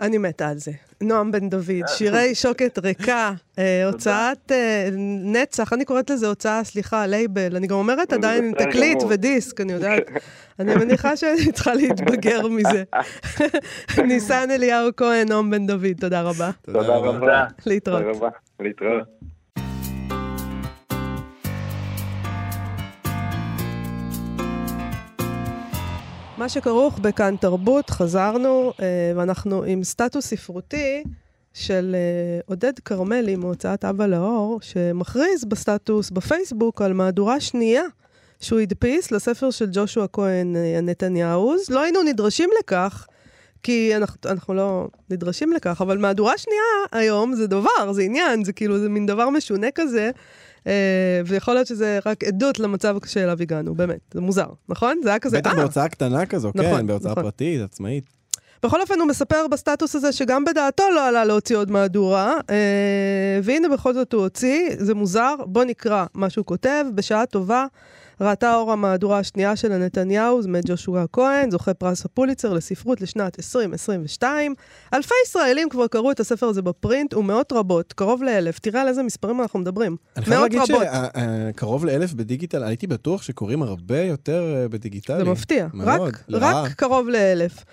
אני מתה על זה. נועם בן דוד, שירי שוקת ריקה, אה, הוצאת אה, נצח, אני קוראת לזה הוצאה, סליחה, לייבל, אני גם אומרת עדיין עם תקליט. ודיסק, אני יודעת, אני מניחה שאני צריכה להתבגר מזה. ניסן אליהו כהן, נועם בן דוד, תודה רבה. תודה רבה. להתראות. תודה רבה. להתראות. מה שכרוך בכאן תרבות, חזרנו, אה, ואנחנו עם סטטוס ספרותי של אה, עודד כרמלי מהוצאת אבא לאור, שמכריז בסטטוס בפייסבוק על מהדורה שנייה שהוא הדפיס לספר של ג'ושוע כהן, אה, הנתניהוז. לא היינו נדרשים לכך, כי אנחנו, אנחנו לא נדרשים לכך, אבל מהדורה שנייה היום זה דבר, זה עניין, זה כאילו, זה מין דבר משונה כזה. אה, ויכול להיות שזה רק עדות למצב שאליו הגענו, באמת, זה מוזר, נכון? זה היה כזה, בטח אה, בהוצאה קטנה כזו, נכון, כן, בהוצאה נכון. פרטית, עצמאית. בכל אופן, הוא מספר בסטטוס הזה שגם בדעתו לא עלה להוציא עוד מהדורה, אה, והנה בכל זאת הוא הוציא, זה מוזר, בוא נקרא מה שהוא כותב, בשעה טובה. ראתה אור המהדורה השנייה של הנתניהו, מאת ג'ושוע כהן, זוכה פרס הפוליצר לספרות לשנת 2022. אלפי ישראלים כבר קראו את הספר הזה בפרינט, ומאות רבות, קרוב לאלף. תראה על איזה מספרים אנחנו מדברים. אני חייב להגיד. שקרוב לאלף בדיגיטל, הייתי בטוח שקוראים הרבה יותר אה, בדיגיטלי. זה מפתיע. מאוד, רק, לרעה. רק קרוב לאלף.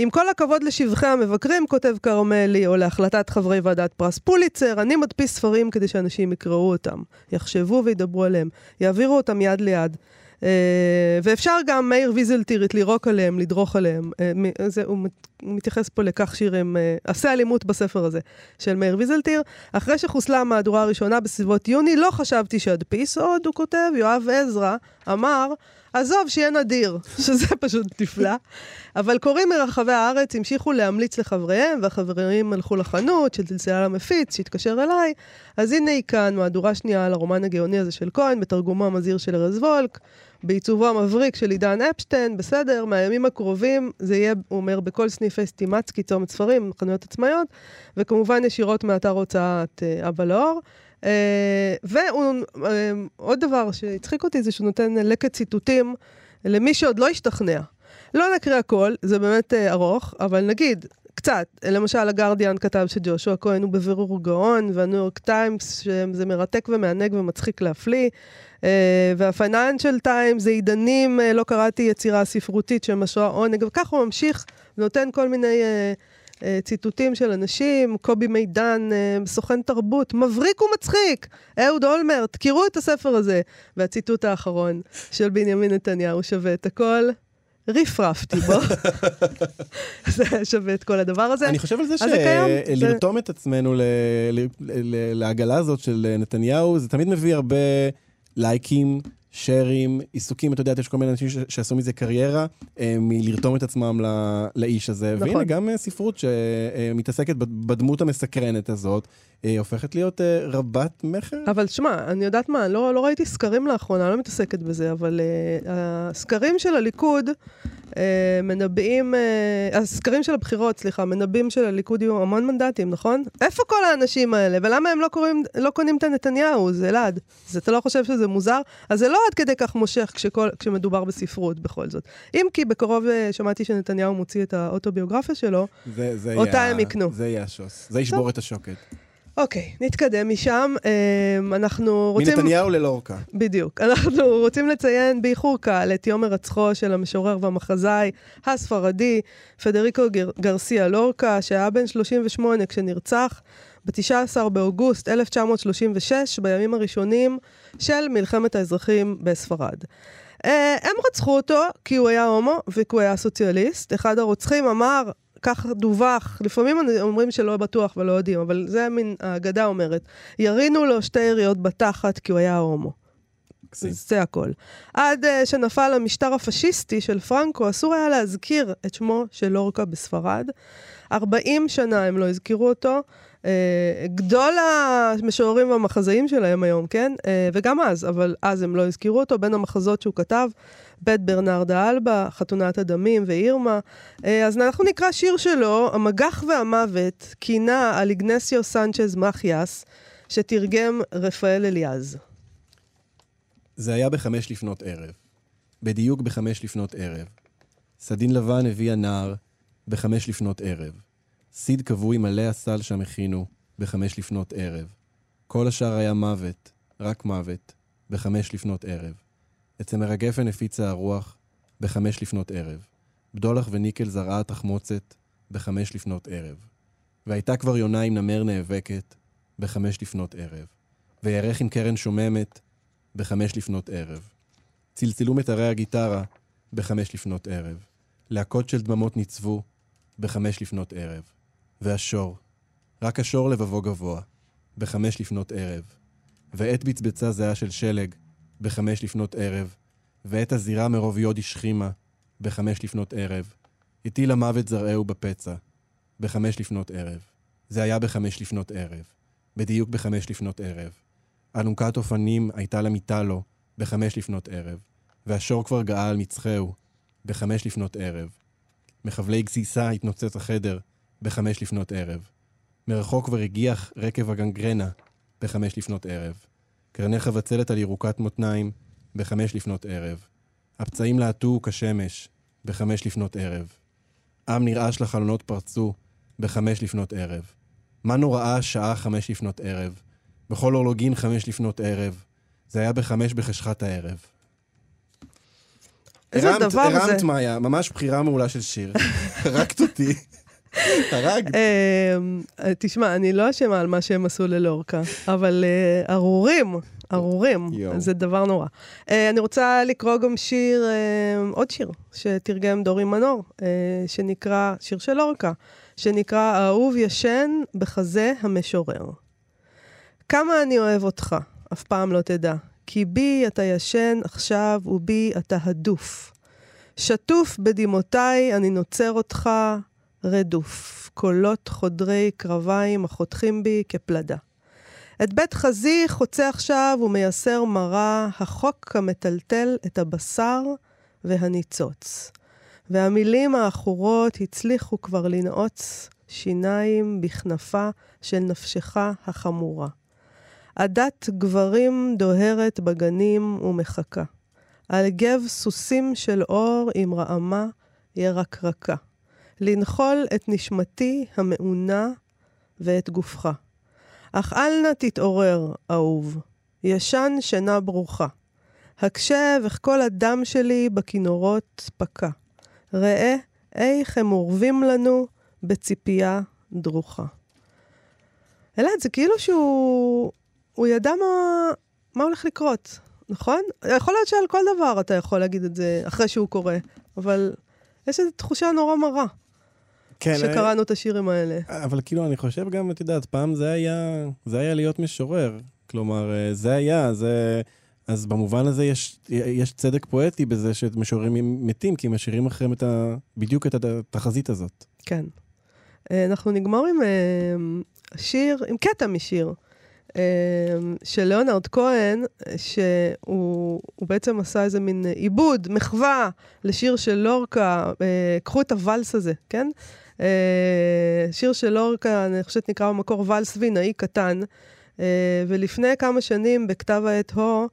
עם כל הכבוד לשבחי המבקרים, כותב כרמלי, או להחלטת חברי ועדת פרס פוליצר, אני מדפיס ספרים כדי שאנשים יקראו אותם, יחשבו וידברו עליהם, יעבירו אותם יד ליד. Uh, ואפשר גם מאיר ויזלטירית לירוק עליהם, לדרוך עליהם. Uh, זה, הוא, מת- הוא מתייחס פה לכך שירים, uh, עשה אלימות בספר הזה, של מאיר ויזלטיר. אחרי שחוסלה המהדורה הראשונה בסביבות יוני, לא חשבתי שאדפיס עוד, הוא כותב, יואב עזרא אמר, עזוב, שיהיה נדיר, שזה פשוט נפלא. אבל קוראים מרחבי הארץ המשיכו להמליץ לחבריהם, והחברים הלכו לחנות, שצלצלה למפיץ, שהתקשר אליי. אז הנה היא כאן, מהדורה שנייה על הרומן הגאוני הזה של כהן, בתרגומו המזהיר של ארז וולק, בעיצובו המבריק של עידן אפשטיין, בסדר, מהימים הקרובים זה יהיה, הוא אומר, בכל סניפי סטימצקי, צומת ספרים, חנויות עצמאיות, וכמובן ישירות מאתר הוצאת אה, אבא לאור. אה, ועוד דבר שהצחיק אותי זה שהוא נותן לקט ציטוטים למי שעוד לא השתכנע. לא נקריא הכל, זה באמת אה, ארוך, אבל נגיד, קצת. למשל, הגרדיאן כתב שג'ושוע כהן הוא בבירור גאון, והניו יורק טיימס, שזה מרתק ומענג ומצחיק להפליא. אה, והפייננשל טיימס מזה עידנים, אה, לא קראתי יצירה ספרותית של משואה עונג, וכך הוא ממשיך ונותן כל מיני... Uh, אה, ציטוטים של אנשים, קובי מידן, אה, סוכן תרבות, מבריק ומצחיק, אהוד אולמרט, קראו את הספר הזה. והציטוט האחרון של בנימין נתניהו שווה את הכל. רפרפתי בו. זה שווה את כל הדבר הזה. אני חושב על זה שלרתום את עצמנו ל- ל- ל- לעגלה הזאת של נתניהו, זה תמיד מביא הרבה לייקים, שרים, עיסוקים, אתה יודע, יש כל מיני אנשים ש- שעשו מזה קריירה, אה, מלרתום את עצמם ל- לאיש הזה. נכון. והנה, גם אה, ספרות שמתעסקת בדמות המסקרנת הזאת, אה, הופכת להיות אה, רבת מכר. אבל שמע, אני יודעת מה, לא, לא ראיתי סקרים לאחרונה, לא מתעסקת בזה, אבל uh, הסקרים של הליכוד uh, מנבאים, uh, הסקרים של הבחירות, סליחה, מנבאים של הליכוד יהיו המון מנדטים, נכון? איפה כל האנשים האלה? ולמה הם לא, קוראים, לא קונים את הנתניהו? זה אלעד. אז אתה לא חושב שזה מוזר? אז זה לא עד כדי כך מושך כשכל, כשמדובר בספרות בכל זאת. אם כי בקרוב uh, שמעתי שנתניהו מוציא את האוטוביוגרפיה שלו, זה, זה אותה יהיה- הם יקנו. זה יהיה השוס. זה ישבור את השוקת. אוקיי, נתקדם משם. Um, אנחנו רוצים... מנתניהו ללורקה. בדיוק. אנחנו רוצים לציין באיחור קל את יום הירצחו של המשורר והמחזאי הספרדי פדריקו גר- גרסיה לורקה, שהיה בן 38 כשנרצח ב-19 באוגוסט 1936, בימים הראשונים של מלחמת האזרחים בספרד. אה, הם רצחו אותו כי הוא היה הומו וכי הוא היה סוציאליסט. אחד הרוצחים אמר, כך דווח, לפעמים אומרים שלא בטוח ולא יודעים, אבל זה מין, האגדה אומרת, ירינו לו שתי יריות בתחת כי הוא היה הומו. מקסים. זה הכל. עד uh, שנפל המשטר הפשיסטי של פרנקו, אסור היה להזכיר את שמו של לורקה בספרד. 40 שנה הם לא הזכירו אותו. Uh, גדול המשוררים והמחזאים שלהם היום, כן? Uh, וגם אז, אבל אז הם לא הזכירו אותו. בין המחזות שהוא כתב, בית ברנרדה אלבה, חתונת הדמים ואירמה. Uh, אז אנחנו נקרא שיר שלו, המגח והמוות, קינה על איגנסיו סנצ'ז מחיאס, שתרגם רפאל אליעז. זה היה בחמש לפנות ערב. בדיוק בחמש לפנות ערב. סדין לבן הביאה נער בחמש לפנות ערב. סיד כבוי מלא הסל שם הכינו בחמש לפנות ערב. כל השאר היה מוות, רק מוות, בחמש לפנות ערב. את צמר הגפן הפיצה הרוח בחמש לפנות ערב. בדולח וניקל זרעה תחמוצת בחמש לפנות ערב. והייתה כבר יונה עם נמר נאבקת בחמש לפנות ערב. וירך עם קרן שוממת בחמש לפנות ערב. צלצלו מיתרי הגיטרה בחמש לפנות ערב. להקות של דממות ניצבו בחמש לפנות ערב. והשור, רק השור לבבו גבוה, בחמש לפנות ערב. ועת בצבצה זהה של שלג בחמש לפנות ערב. ועת הזירה מרוב יוד השכימה בחמש לפנות ערב. הטיל המוות זרעהו בפצע בחמש לפנות ערב. זה היה בחמש לפנות ערב. בדיוק בחמש לפנות ערב. אלונקת אופנים הייתה למיטה לו בחמש לפנות ערב, והשור כבר גאה על מצחהו בחמש לפנות ערב. מחבלי גסיסה התנוצץ החדר בחמש לפנות ערב. מרחוק כבר הגיח רקב הגנגרנה בחמש לפנות ערב. קרני חבצלת על ירוקת מותניים בחמש לפנות ערב. הפצעים להטו כשמש בחמש לפנות ערב. עם נרעש לחלונות פרצו בחמש לפנות ערב. מה נוראה שעה חמש לפנות ערב? בכל אורלוגין חמש לפנות ערב. זה היה בחמש בחשכת הערב. איזה הרמת- דבר זה? הרמת מאיה, ממש בחירה מעולה של שיר. הרגת אותי. הרגת. אמ, תשמע, אני לא אשמה על מה שהם עשו ללורקה, אבל אה, ארורים, ארורים. זה דבר נורא. אה, אני רוצה לקרוא גם שיר, אה, עוד שיר, שתרגם דורי מנור, שנקרא, שיר של לורקה, שנקרא האהוב ישן בחזה המשורר. כמה אני אוהב אותך, אף פעם לא תדע, כי בי אתה ישן עכשיו ובי אתה הדוף. שטוף בדמעותיי, אני נוצר אותך רדוף. קולות חודרי קרביים החותכים בי כפלדה. את בית חזי חוצה עכשיו ומייסר מרה, החוק המטלטל את הבשר והניצוץ. והמילים העכורות הצליחו כבר לנעוץ שיניים בכנפה של נפשך החמורה. עדת גברים דוהרת בגנים ומחכה. על גב סוסים של אור עם רעמה ירקרקה. לנחול את נשמתי המעונה ואת גופך. אך אל נא תתעורר, אהוב, ישן שינה ברוכה. הקשב איך כל הדם שלי בכינורות פקע. ראה איך הם אורבים לנו בציפייה דרוכה. אלעד, זה כאילו שהוא... הוא ידע מה, מה הולך לקרות, נכון? יכול להיות שעל כל דבר אתה יכול להגיד את זה אחרי שהוא קורה, אבל יש איזו תחושה נורא מרה כן, שקראנו את השירים האלה. אבל כאילו, אני חושב גם, את יודעת, פעם זה היה, זה היה להיות משורר. כלומר, אה, זה היה, זה... אז במובן הזה יש, יש צדק פואטי בזה שמשוררים מתים, כי הם משאירים אחריהם את ה, בדיוק את התחזית הזאת. כן. אה, אנחנו נגמור עם אה, שיר, עם קטע משיר. אה, של ליאונרד כהן, שהוא בעצם עשה איזה מין עיבוד, מחווה לשיר של לורקה, קחו את הוואלס הזה, כן? שיר של לורקה, אני חושבת נקרא במקור ואלס וינאי קטן, ולפני כמה שנים בכתב העת הו,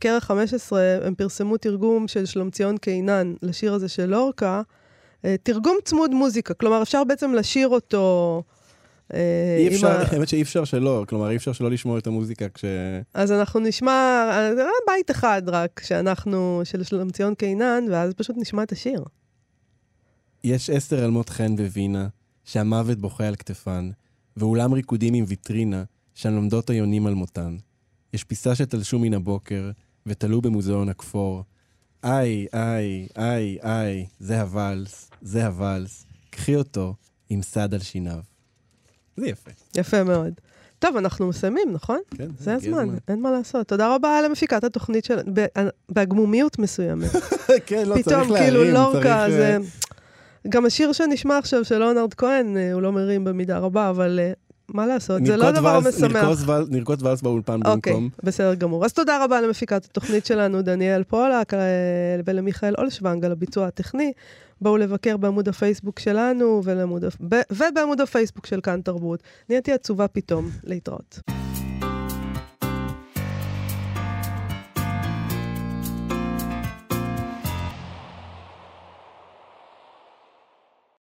כרך 15, הם פרסמו תרגום של שלומציון קינן לשיר הזה של לורקה, תרגום צמוד מוזיקה, כלומר אפשר בעצם לשיר אותו אה, אי אפשר, האמת שאי אפשר שלא, כלומר אי אפשר שלא לשמוע את המוזיקה כש... אז אנחנו נשמע, אה, בית אחד רק, שאנחנו, של שלומציון קינן, ואז פשוט נשמע את השיר. יש עשר אלמות חן בווינה, שהמוות בוכה על כתפן, ואולם ריקודים עם ויטרינה, שהן לומדות היונים על מותן. יש פיסה שתלשו מן הבוקר, ותלו במוזיאון הכפור. איי, איי, איי, איי, זה הוואלס, זה הוואלס, קחי אותו עם סד על שיניו. זה יפה. יפה מאוד. טוב, אנחנו מסיימים, נכון? כן, זה הזמן, אין מה לעשות. תודה רבה למפיקת התוכנית של... בהגמומיות מסוימת. כן, לא, צריך להרים, פתאום, כאילו, לורקה, זה... גם השיר שנשמע עכשיו של ליאונרד כהן, אה, הוא לא מרים במידה רבה, אבל אה, מה לעשות, זה לא דבר משמח. נרקוד ואלס באולפן אוקיי, במקום. אוקיי, בסדר גמור. אז תודה רבה למפיקת התוכנית שלנו, דניאל פולק, אה, ולמיכאל אולשוונג על הביצוע הטכני. בואו לבקר בעמוד הפייסבוק שלנו ולעמוד, ובעמוד הפייסבוק של כאן תרבות. נהייתי עצובה פתאום. להתראות.